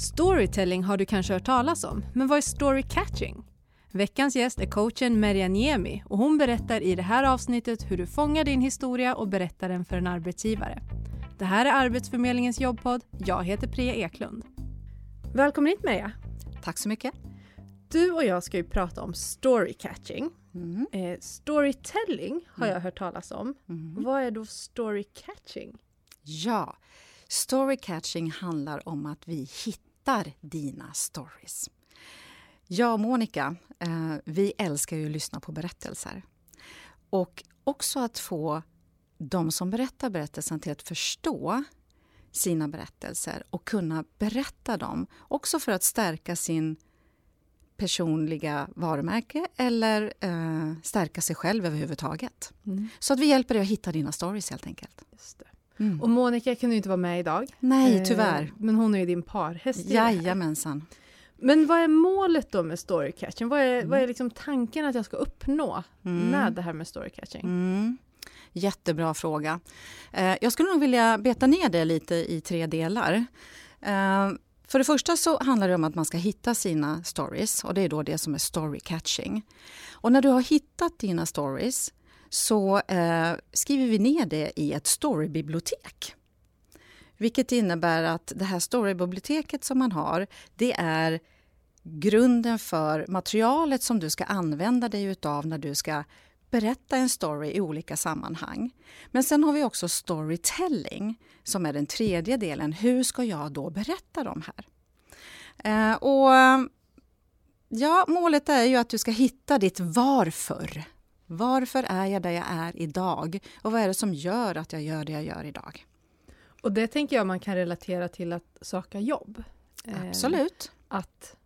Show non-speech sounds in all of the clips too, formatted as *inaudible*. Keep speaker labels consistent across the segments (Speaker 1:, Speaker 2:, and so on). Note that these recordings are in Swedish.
Speaker 1: Storytelling har du kanske hört talas om, men vad är story catching? Veckans gäst är coachen Merjan Niemi och hon berättar i det här avsnittet hur du fångar din historia och berättar den för en arbetsgivare. Det här är Arbetsförmedlingens jobbpodd. Jag heter Priya Eklund. Välkommen hit Merja.
Speaker 2: Tack så mycket.
Speaker 1: Du och jag ska ju prata om story catching.
Speaker 2: Mm.
Speaker 1: Eh, storytelling har jag hört talas om.
Speaker 2: Mm.
Speaker 1: Vad är då story catching?
Speaker 2: Ja, story catching handlar om att vi hittar dina stories. Jag och Monica, eh, vi älskar ju att lyssna på berättelser. Och också att få de som berättar berättelsen till att förstå sina berättelser och kunna berätta dem. Också för att stärka sin personliga varumärke eller eh, stärka sig själv överhuvudtaget.
Speaker 1: Mm.
Speaker 2: Så att vi hjälper dig att hitta dina stories helt enkelt.
Speaker 1: Just det.
Speaker 2: Mm.
Speaker 1: Och Monica kunde ju inte vara med idag.
Speaker 2: Nej,
Speaker 1: Eh,
Speaker 2: tyvärr.
Speaker 1: Men hon är ju din parhäst.
Speaker 2: Jajamensan.
Speaker 1: Men vad är målet då med storycatching? Vad är,
Speaker 2: Mm.
Speaker 1: vad är liksom tanken att jag ska uppnå
Speaker 2: Mm.
Speaker 1: med det här med storycatching?
Speaker 2: Mm. Jättebra fråga. Eh, jag skulle nog vilja beta ner det lite i tre delar. Eh, för det första så handlar det om att man ska hitta sina stories och det är då det som är story catching. Och när du har hittat dina stories så eh, skriver vi ner det i ett storybibliotek. Vilket innebär att det här storybiblioteket som man har, det är grunden för materialet som du ska använda dig utav när du ska berätta en story i olika sammanhang. Men sen har vi också storytelling som är den tredje delen. Hur ska jag då berätta de här? Eh, och ja, målet är ju att du ska hitta ditt varför. Varför är jag där jag är idag? Och vad är det som gör att jag gör det jag gör idag?
Speaker 1: Och det tänker jag man kan relatera till att söka jobb. Eh,
Speaker 2: Absolut.
Speaker 1: Att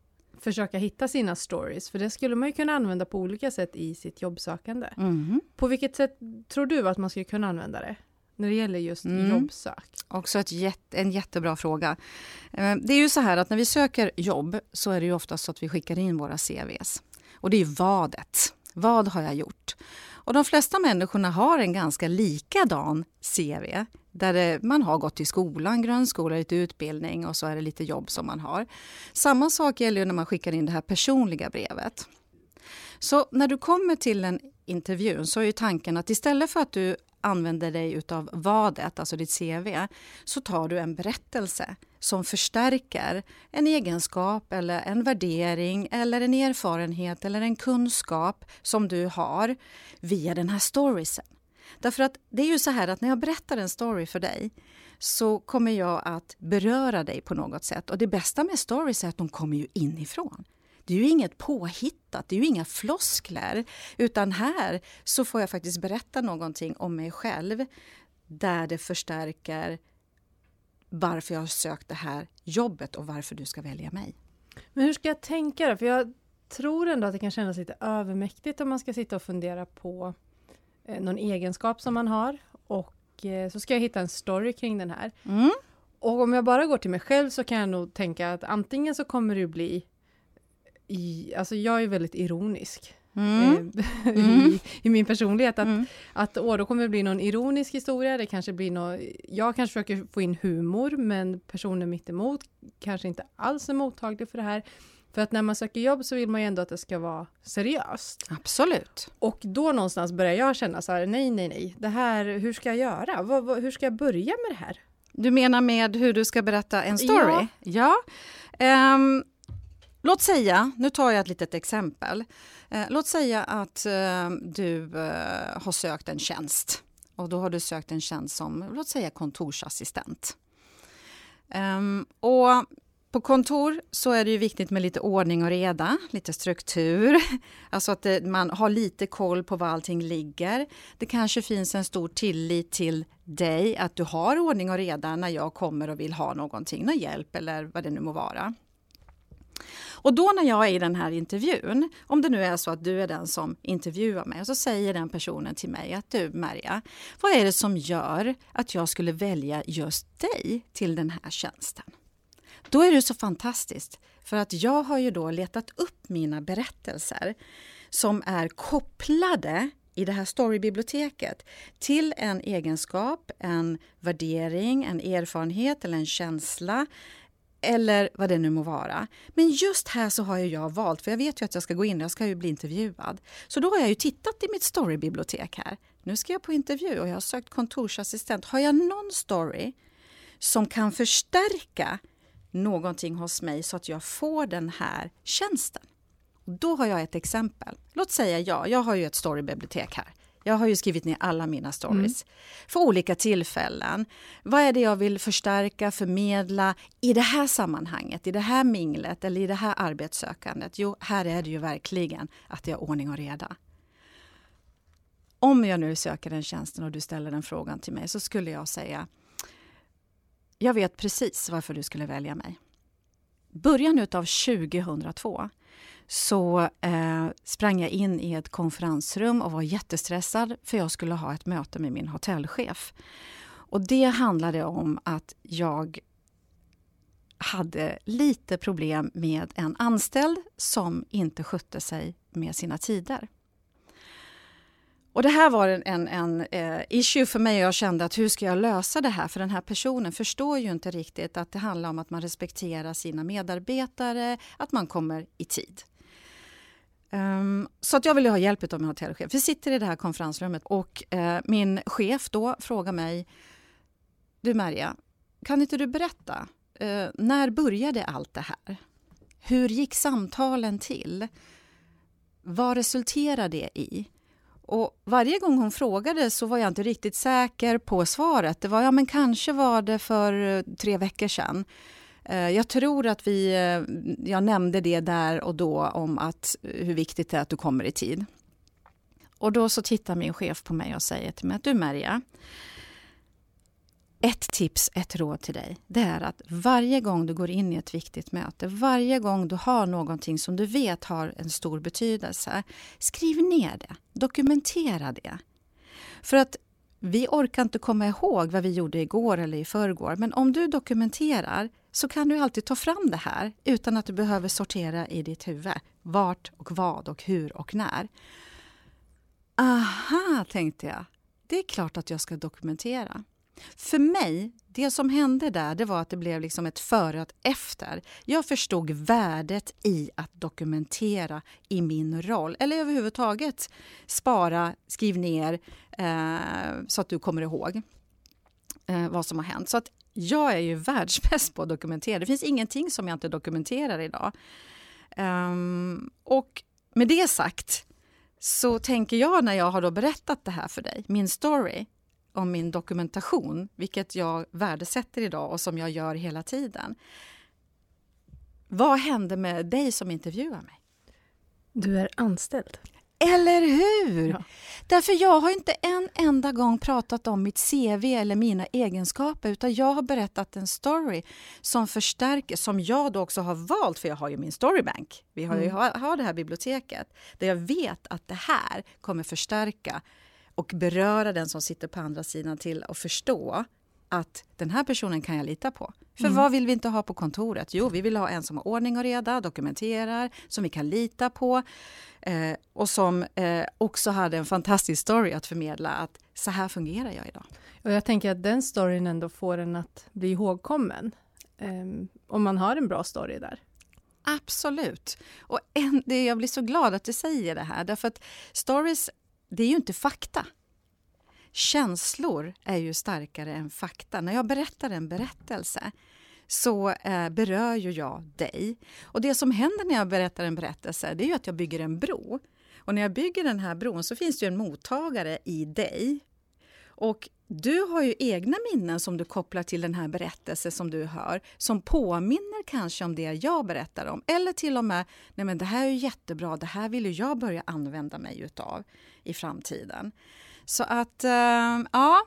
Speaker 1: försöka hitta sina stories, för det skulle man ju kunna använda på olika sätt i sitt jobbsökande.
Speaker 2: Mhm.
Speaker 1: På vilket sätt tror du att man skulle kunna använda det? När det gäller just
Speaker 2: Mm.
Speaker 1: jobbsök.
Speaker 2: Också ett jätte, en jättebra fråga. Eh, Det är ju så här att när vi söker jobb så är det ju oftast så att vi skickar in våra CVs. Och det är ju vadet. Vad har jag gjort? Och de flesta människorna har en ganska likadan CV. Där det, man har gått i skolan, grundskola, lite utbildning och så är det lite jobb som man har. Samma sak gäller ju när man skickar in det här personliga brevet. Så när du kommer till en intervjun så är ju tanken att istället för att du använder dig utav vadet, alltså ditt CV, så tar du en berättelse som förstärker en egenskap eller en värdering eller en erfarenhet eller en kunskap som du har via den här storiesen. Därför att det är ju så här att när jag berättar en story för dig så kommer jag att beröra dig på något sätt. Och det bästa med stories är att de kommer ju inifrån. Det är ju inget påhittat, det är ju inga floskler. Utan här så får jag faktiskt berätta någonting om mig själv där det förstärker varför jag har sökt det här jobbet och varför du ska välja mig.
Speaker 1: Men hur ska jag tänka då? För jag tror ändå att det kan kännas lite övermäktigt om man ska sitta och fundera på eh, någon egenskap som man har och eh, så ska jag hitta en story kring den här.
Speaker 2: Mm.
Speaker 1: Och om jag bara går till mig själv så kan jag nog tänka att antingen så kommer det bli i, alltså jag är väldigt ironisk
Speaker 2: Mm.
Speaker 1: eh, *laughs* i, i min personlighet. Att,
Speaker 2: Mm.
Speaker 1: att åh, då kommer det bli någon ironisk historia, det kanske blir något, jag kanske försöker få in humor, men personen mitt emot kanske inte alls är mottaglig för det här. För att när man söker jobb så vill man ju ändå att det ska vara seriöst.
Speaker 2: Absolut.
Speaker 1: Och då någonstans börjar jag känna så här, nej, nej, nej, det här, hur ska jag göra? Vad, vad, hur ska jag börja med det här?
Speaker 2: Du menar med hur du ska berätta en story?
Speaker 1: Ja.
Speaker 2: ja. Ehm, låt säga, nu tar jag ett litet exempel. Eh, låt säga att eh, du eh, har sökt en tjänst. Och då har du sökt en tjänst som, låt säga kontorsassistent. Ehm, och på kontor så är det ju viktigt med lite ordning och reda, lite struktur. *laughs* Alltså att det, man har lite koll på var allting ligger. Det kanske finns en stor tillit till dig, att du har ordning och reda när jag kommer och vill ha någonting, någon hjälp eller vad det nu må vara. Och då när jag är i den här intervjun, om det nu är så att du är den som intervjuar mig, så säger den personen till mig att du Maria, vad är det som gör att jag skulle välja just dig till den här tjänsten? Då är det så fantastiskt, för att jag har ju då letat upp mina berättelser som är kopplade i det här storybiblioteket till en egenskap, en värdering, en erfarenhet eller en känsla eller vad det nu må vara. Men just här så har jag valt, för jag vet ju att jag ska gå in, jag ska ju bli intervjuad. Så då har jag ju tittat i mitt storybibliotek här. Nu ska jag på intervju och jag har sökt kontorsassistent. Har jag någon story som kan förstärka någonting hos mig så att jag får den här tjänsten? Då har jag ett exempel. Låt säga ja, jag har ju ett storybibliotek här. Jag har ju skrivit ner alla mina stories mm. för olika tillfällen. Vad är det jag vill förstärka, förmedla i det här sammanhanget, i det här minglet eller i det här arbetssökandet? Jo, här är det ju verkligen att det är ordning och reda. Om jag nu söker den tjänsten och du ställer den frågan till mig så skulle jag säga jag vet precis varför du skulle välja mig. Början av 2002 så eh, sprang jag in i ett konferensrum och var jättestressad för jag skulle ha ett möte med min hotellchef. Och det handlade om att jag hade lite problem med en anställd som inte skötte sig med sina tider. Och det här var en, en, en eh, issue för mig och jag kände att hur ska jag lösa det här? För den här personen förstår ju inte riktigt att det handlar om att man respekterar sina medarbetare, att man kommer i tid. Um, så att jag ville ha hjälp av min hotellchef. Vi sitter i det här konferensrummet och uh, min chef då frågar mig Du Maria, kan inte du berätta? Uh, när började allt det här? Hur gick samtalen till? Vad resulterade det i? Och varje gång hon frågade så var jag inte riktigt säker på svaret. Det var ja, men kanske var det för eh, tre veckor sedan. Eh, jag tror att vi, eh, jag nämnde det där och då om att eh, hur viktigt det är att du kommer i tid. Och då så tittar min chef på mig och säger till mig att du Maria, ett tips, ett råd till dig, det är att varje gång du går in i ett viktigt möte, varje gång du har någonting som du vet har en stor betydelse, skriv ner det, dokumentera det. För att vi orkar inte komma ihåg vad vi gjorde igår eller i förrgår, men om du dokumenterar så kan du alltid ta fram det här utan att du behöver sortera i ditt huvud. Vart och vad och hur och när. Aha, tänkte jag. Det är klart att jag ska dokumentera. För mig, det som hände där, det var att det blev liksom ett före och ett efter. Jag förstod värdet i att dokumentera i min roll, eller överhuvudtaget spara, skriv ner eh, så att du kommer ihåg eh, vad som har hänt. Så att jag är ju *laughs* världsbäst på att dokumentera. Det finns ingenting som jag inte dokumenterar idag. Um, och med det sagt så tänker jag när jag har då berättat det här för dig, min story om min dokumentation, vilket jag värdesätter idag och som jag gör hela tiden. Vad hände med dig som intervjuar mig?
Speaker 1: Du är anställd.
Speaker 2: Eller hur? Ja. Därför jag har inte en enda gång pratat om mitt CV eller mina egenskaper utan jag har berättat en story som förstärker, som jag då också har valt, för jag har ju min storybank. Vi har ju mm. har det här biblioteket där jag vet att det här kommer förstärka och beröra den som sitter på andra sidan till att förstå att den här personen kan jag lita på. För mm. vad vill vi inte ha på kontoret? Jo, vi vill ha en som har ordning och reda, dokumenterar, som vi kan lita på eh, och som eh, också hade en fantastisk story att förmedla att så här fungerar jag idag.
Speaker 1: Och jag tänker att den storyn ändå får en att bli ihågkommen. Eh, om man har en bra story där.
Speaker 2: Absolut. Och en, det, jag blir så glad att du säger det här, därför att stories, det är ju inte fakta. Känslor är ju starkare än fakta. När jag berättar en berättelse så eh, berör ju jag dig. Och det som händer när jag berättar en berättelse det är ju att jag bygger en bro. Och när jag bygger den här bron så finns det en mottagare i dig. Och du har ju egna minnen som du kopplar till den här berättelsen som du hör, som påminner kanske om det jag berättar om. Eller till och med, nej men det här är ju jättebra, det här vill ju jag börja använda mig utav i framtiden. Så att, uh, ja,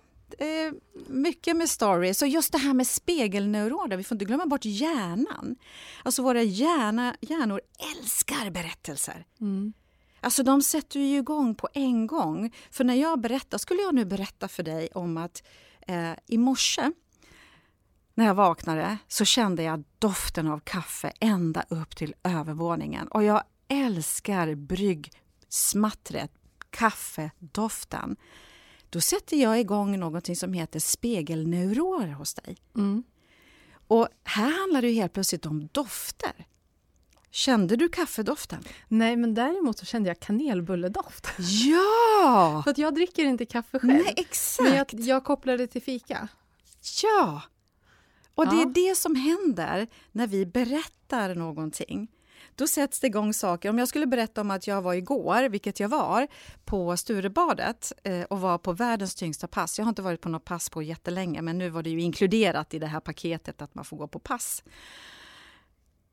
Speaker 2: mycket med story. Så just det här med spegelneuroner, vi får inte glömma bort hjärnan. Alltså våra hjärna, hjärnor älskar berättelser. Mm. Alltså de sätter ju igång på en gång. För när jag berättar, skulle jag nu berätta för dig om att eh, i morse när jag vaknade så kände jag doften av kaffe ända upp till övervåningen. Och jag älskar bryggsmattret, kaffedoften, då sätter jag igång något som heter spegelneuroner hos dig. Mm. Och här handlar det ju helt plötsligt om dofter. Kände du kaffedoften?
Speaker 1: Nej, men däremot så kände jag kanelbulledoft. *laughs*
Speaker 2: Ja!
Speaker 1: För att jag dricker inte kaffe själv.
Speaker 2: Nej, exakt.
Speaker 1: Men jag, jag kopplar det till fika.
Speaker 2: Ja! Och det
Speaker 1: Ja.
Speaker 2: är det som händer när vi berättar någonting. Då sätts det igång saker. Om jag skulle berätta om att jag var igår, vilket jag var, på Sturebadet eh, och var på världens tyngsta pass. Jag har inte varit på något pass på jättelänge, men nu var det ju inkluderat i det här paketet att man får gå på pass.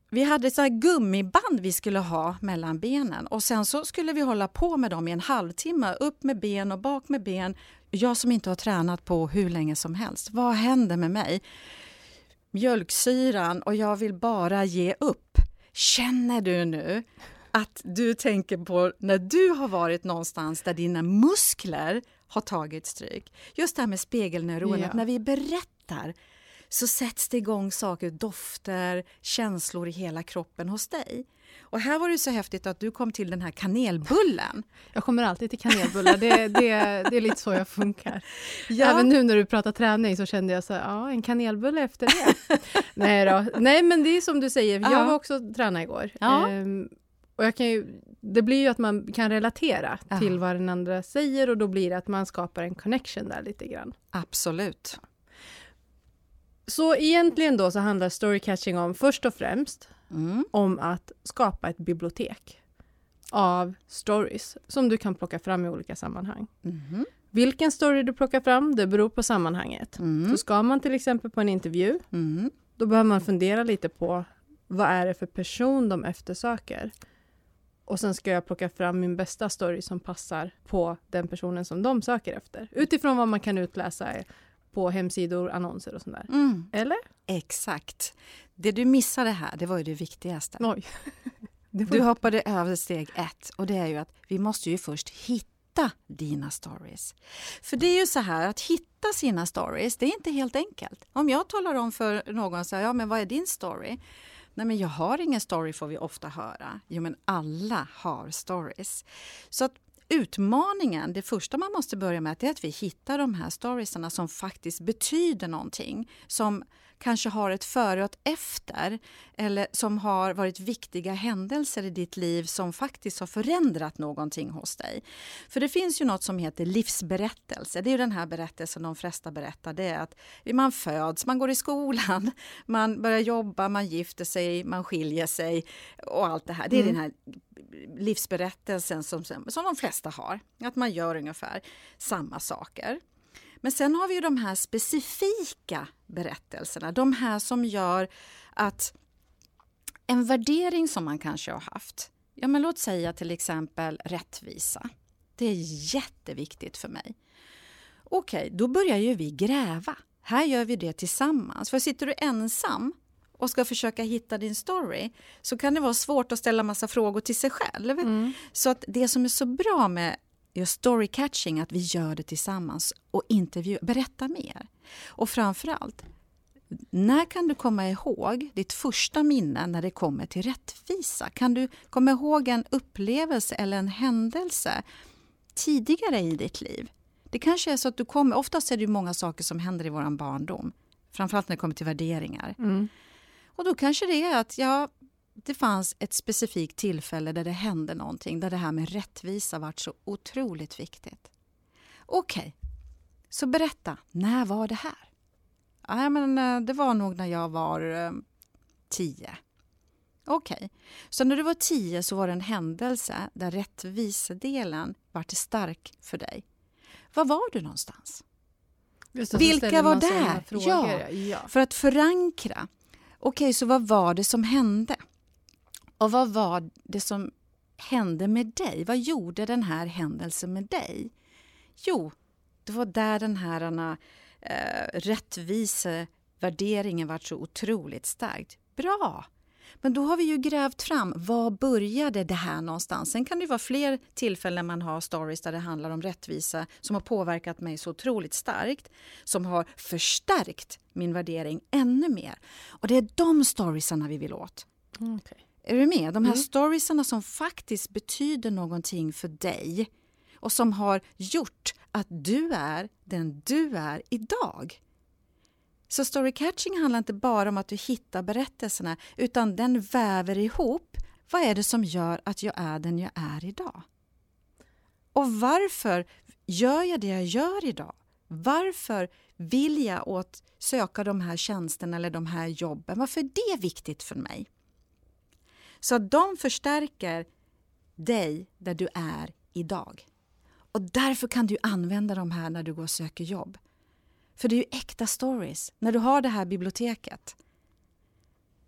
Speaker 2: Vi hade så här gummiband vi skulle ha mellan benen och sen så skulle vi hålla på med dem i en halvtimme. Upp med ben och bak med ben. Jag som inte har tränat på hur länge som helst. Vad händer med mig? Mjölksyran och jag vill bara ge upp. Känner du nu att du tänker på när du har varit någonstans där dina muskler har tagit stryk? Just det här med spegelneuronen,
Speaker 1: Ja.
Speaker 2: när vi berättar så sätts det igång saker, dofter, känslor i hela kroppen hos dig. Och här var det så häftigt att du kom till den här kanelbullen.
Speaker 1: Jag kommer alltid till kanelbullar. Det, det, det är lite så jag funkar. *laughs*
Speaker 2: Ja.
Speaker 1: Även nu när du pratar träning så kände jag så här, ja, en kanelbulle efter det. *laughs* Nej då. Nej, men det är som du säger. Jag
Speaker 2: Ja.
Speaker 1: var också tränare igår.
Speaker 2: Ja.
Speaker 1: Ehm, och jag kan ju, det blir ju att man kan relatera
Speaker 2: Ja.
Speaker 1: till vad den andra säger och då blir det att man skapar en connection där lite grann.
Speaker 2: Absolut.
Speaker 1: Så egentligen då så handlar storycatching om först och främst
Speaker 2: Mm.
Speaker 1: om att skapa ett bibliotek av stories som du kan plocka fram i olika sammanhang.
Speaker 2: Mhm.
Speaker 1: Vilken story du plockar fram, det beror på sammanhanget.
Speaker 2: Mm.
Speaker 1: Så ska man till exempel på en intervju,
Speaker 2: Mm.
Speaker 1: då behöver man fundera lite på vad är det för person de eftersöker? Och sen ska jag plocka fram min bästa story som passar på den personen som de söker efter. Utifrån vad man kan utläsa på hemsidor, annonser och sånt där.
Speaker 2: Mm.
Speaker 1: Eller?
Speaker 2: Exakt. Det du missade här, det var ju det viktigaste.
Speaker 1: Oj. *laughs* Det var
Speaker 2: Du hoppade över steg ett och det är ju att vi måste ju först hitta dina stories. För det är ju så här att hitta sina stories, det är inte helt enkelt. Om jag talar om för någon så här, ja men vad är din story? Nej men jag har ingen story får vi ofta höra. Jo men alla har stories. Så att utmaningen, det första man måste börja med, är att vi hittar de här storiesarna som faktiskt betyder någonting. Som kanske har ett före och ett efter eller som har varit viktiga händelser i ditt liv som faktiskt har förändrat någonting hos dig. För det finns ju något som heter livsberättelse. Det är ju den här berättelsen de flesta berättar. Det är att man föds, man går i skolan, *laughs* man börjar jobba, man gifter sig, man skiljer sig och allt det här. Det är
Speaker 1: Mm.
Speaker 2: den här livsberättelsen som, som de flesta har. Att man gör ungefär samma saker. Men sen har vi ju de här specifika berättelserna. De här som gör att en värdering som man kanske har haft. Ja, men låt säga till exempel rättvisa. Det är jätteviktigt för mig. Okej, då börjar ju vi gräva. Här gör vi det tillsammans. För sitter du ensam och ska försöka hitta din story så kan det vara svårt att ställa massa frågor till sig själv.
Speaker 1: Mm.
Speaker 2: Så att det som är så bra med just story catching, att vi gör det tillsammans och intervju, berätta mer. Och framförallt, när kan du komma ihåg ditt första minne när det kommer till rättvisa? Kan du komma ihåg en upplevelse eller en händelse tidigare i ditt liv? Det kanske är så att du kommer, oftast är det många saker som händer i våran barndom, framförallt när det kommer till värderingar.
Speaker 1: Mm.
Speaker 2: Och då kanske det är att ja, det fanns ett specifikt tillfälle där det hände någonting, där det här med rättvisa vart så otroligt viktigt. Okej, så berätta, när var det här? Ja, men, det var nog när jag var eh, tio. Okej, så när du var tio så var det en händelse där rättvisedelen vart stark för dig. Var var du någonstans? Vilka var där? Ja.
Speaker 1: ja.
Speaker 2: För att förankra. Okej, så vad var det som hände? Och vad var det som hände med dig? Vad gjorde den här händelsen med dig? Jo, det var där den här eh, rättvisevärderingen var så otroligt starkt. Bra! Men då har vi ju grävt fram, var började det här någonstans? Sen kan det vara fler tillfällen man har stories där det handlar om rättvisa som har påverkat mig så otroligt starkt, som har förstärkt min värdering ännu mer. Och det är de storiesarna vi vill åt.
Speaker 1: Mm, okej.
Speaker 2: Är du med? De här
Speaker 1: Mm.
Speaker 2: storiesarna som faktiskt betyder någonting för dig och som har gjort att du är den du är idag. Så story catching handlar inte bara om att du hittar berättelserna utan den väver ihop vad är det som gör att jag är den jag är idag. Och varför gör jag det jag gör idag? Varför vill jag åt söka de här tjänsterna eller de här jobben? Varför är det viktigt för mig? Så att de förstärker dig där du är idag. Och därför kan du använda de här när du går och söker jobb. För det är ju äkta stories. När du har det här biblioteket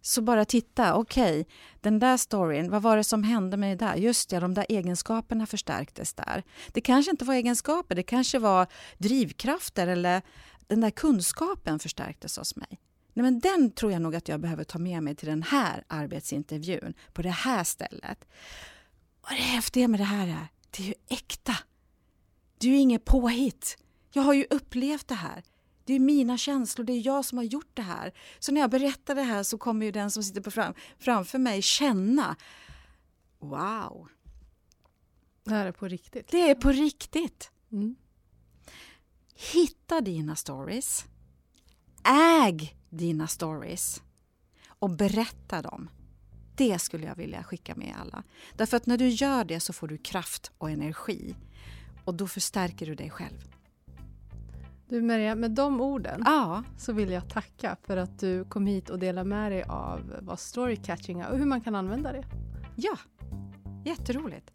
Speaker 2: så bara titta, okej, okay, den där storyn, vad var det som hände mig där? Just det, de där egenskaperna förstärktes där. Det kanske inte var egenskaper, det kanske var drivkrafter eller den där kunskapen förstärktes hos mig. Nej, men den tror jag nog att jag behöver ta med mig till den här arbetsintervjun på det här stället. Och det häftiga med det här är, det är ju äkta. Det är ju inget påhitt. Jag har ju upplevt det här. Det är mina känslor, det är jag som har gjort det här. Så när jag berättar det här så kommer ju den som sitter fram, framför mig känna Wow!
Speaker 1: Det här är på riktigt.
Speaker 2: Det är på riktigt. Mm. Hitta dina stories. Äg dina stories. Och berätta dem. Det skulle jag vilja skicka med alla. Därför att när du gör det så får du kraft och energi. Och då förstärker du dig själv.
Speaker 1: Du Maria, med de orden
Speaker 2: ja.
Speaker 1: så vill jag tacka för att du kom hit och delade med dig av vad storycatching är och hur man kan använda det.
Speaker 2: Ja, jätteroligt.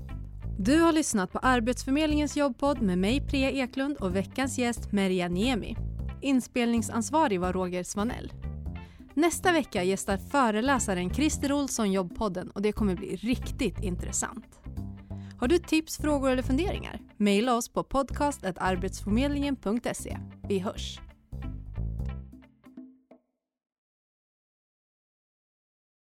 Speaker 1: Du har lyssnat på Arbetsförmedlingens jobbpodd med mig Priya Eklund och veckans gäst Merja Niemi. Inspelningsansvarig var Roger Svanell. Nästa vecka gästar föreläsaren Christer Olsson jobbpodden och det kommer bli riktigt intressant. Har du tips, frågor eller funderingar? Maila oss på podcastetarbetsförmedlingen.se. Vi hörs!